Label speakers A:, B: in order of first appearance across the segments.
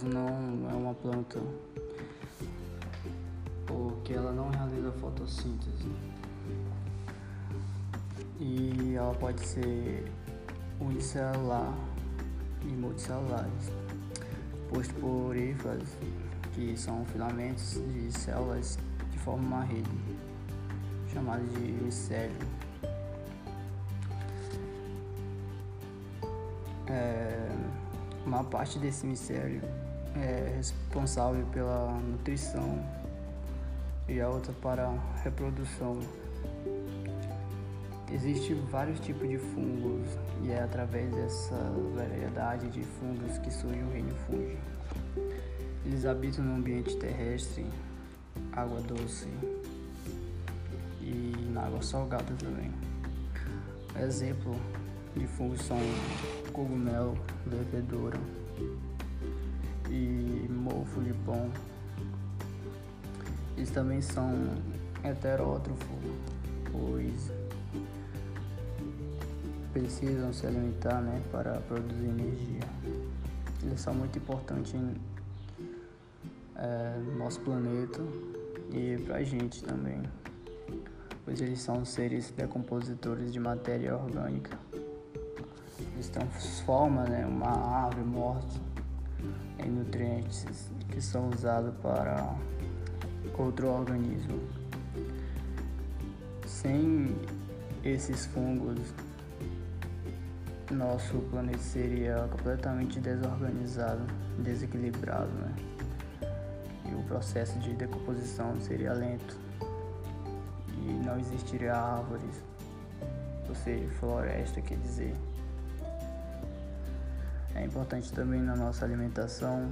A: fungos não é uma planta. Porque ela não realiza fotossíntese. E ela pode ser unicelular e multicelulares, posto por hifas, que são filamentos de células que formam uma rede, chamada de micélio. É, uma parte desse micélio é responsável pela nutrição e a outra para a reprodução. Existem vários tipos de fungos e é através dessa variedade de fungos que surge o reino fungi. Eles habitam no ambiente terrestre, água doce e na água salgada também. Exemplo de fungos são cogumelo, levedura e mofo de pão. Eles também são heterótrofos, pois precisam se alimentar né, para produzir energia. Eles são muito importantes é, no nosso planeta e para a gente também, pois eles são seres decompositores de matéria orgânica. Eles transformam né, uma árvore morta em nutrientes que são usados para outro organismo. Sem esses fungos nosso planeta seria completamente desorganizado, desequilibrado, né? E o processo de decomposição seria lento e não existiria árvores, ou seja, floresta, quer dizer. É importante também na nossa alimentação,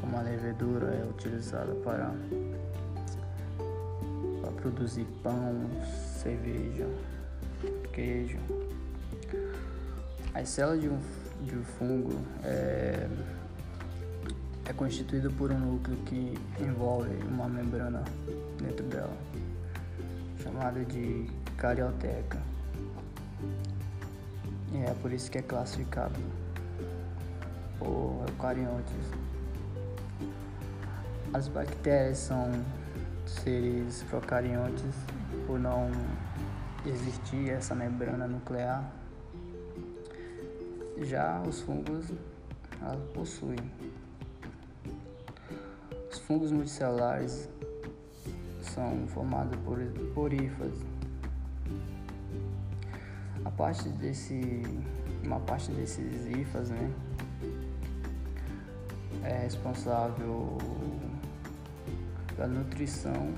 A: como a levedura é utilizada para, para produzir pão, cerveja, queijo. As células de um, de um fungo é, é constituída por um núcleo que envolve uma membrana dentro dela, chamada de carioteca. E é por isso que é classificado por eucariontes. As bactérias são seres procariontes por não existir essa membrana nuclear já os fungos elas possuem. Os fungos multicelulares são formados por porífas. A parte desse, uma parte desses hifas, né, é responsável pela nutrição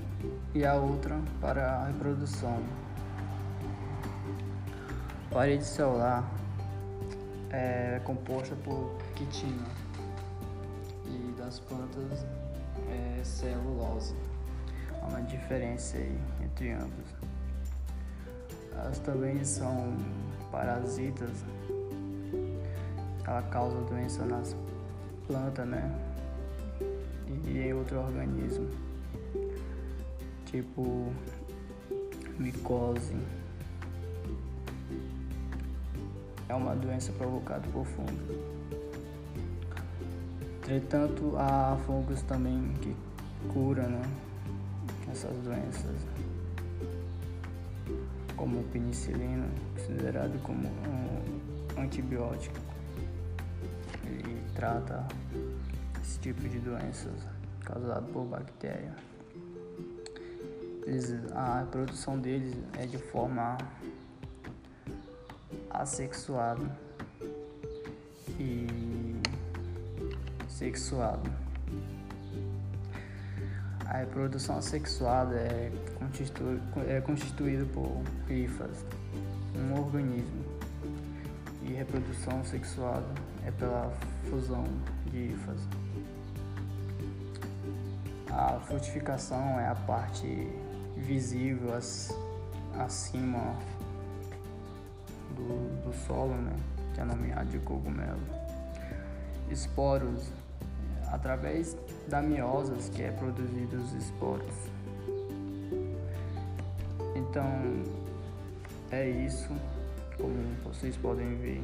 A: e a outra para a reprodução. Parede celular é composta por quitina e das plantas é celulose. Há uma diferença entre ambos. Elas também são parasitas. Ela causa doença nas plantas, né? E em outro organismo. Tipo micose é uma doença provocada por fungo. Entretanto, há fungos também que curam né, essas doenças, como penicilina, considerado como um antibiótico. Trata esse tipo de doenças causadas por bactéria. Eles, a produção deles é de forma assexuado e sexuado. A reprodução assexuada é, constitu é constituída por hifas, um organismo, e reprodução sexuada é pela fusão de hifas. A frutificação é a parte visível acima do, do solo, né, que é nomeado de cogumelo. Esporos, através da miosas que é produzido os esporos. Então, é isso, como vocês podem ver,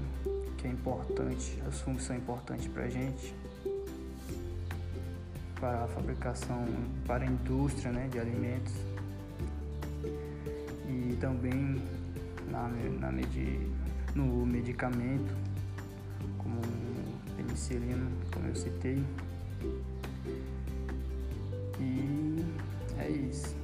A: que é importante, as fungos são importantes para a gente. para a fabricação, para a indústria né, de alimentos e também na, na medi, no medicamento, como penicilina, como eu citei. E é isso.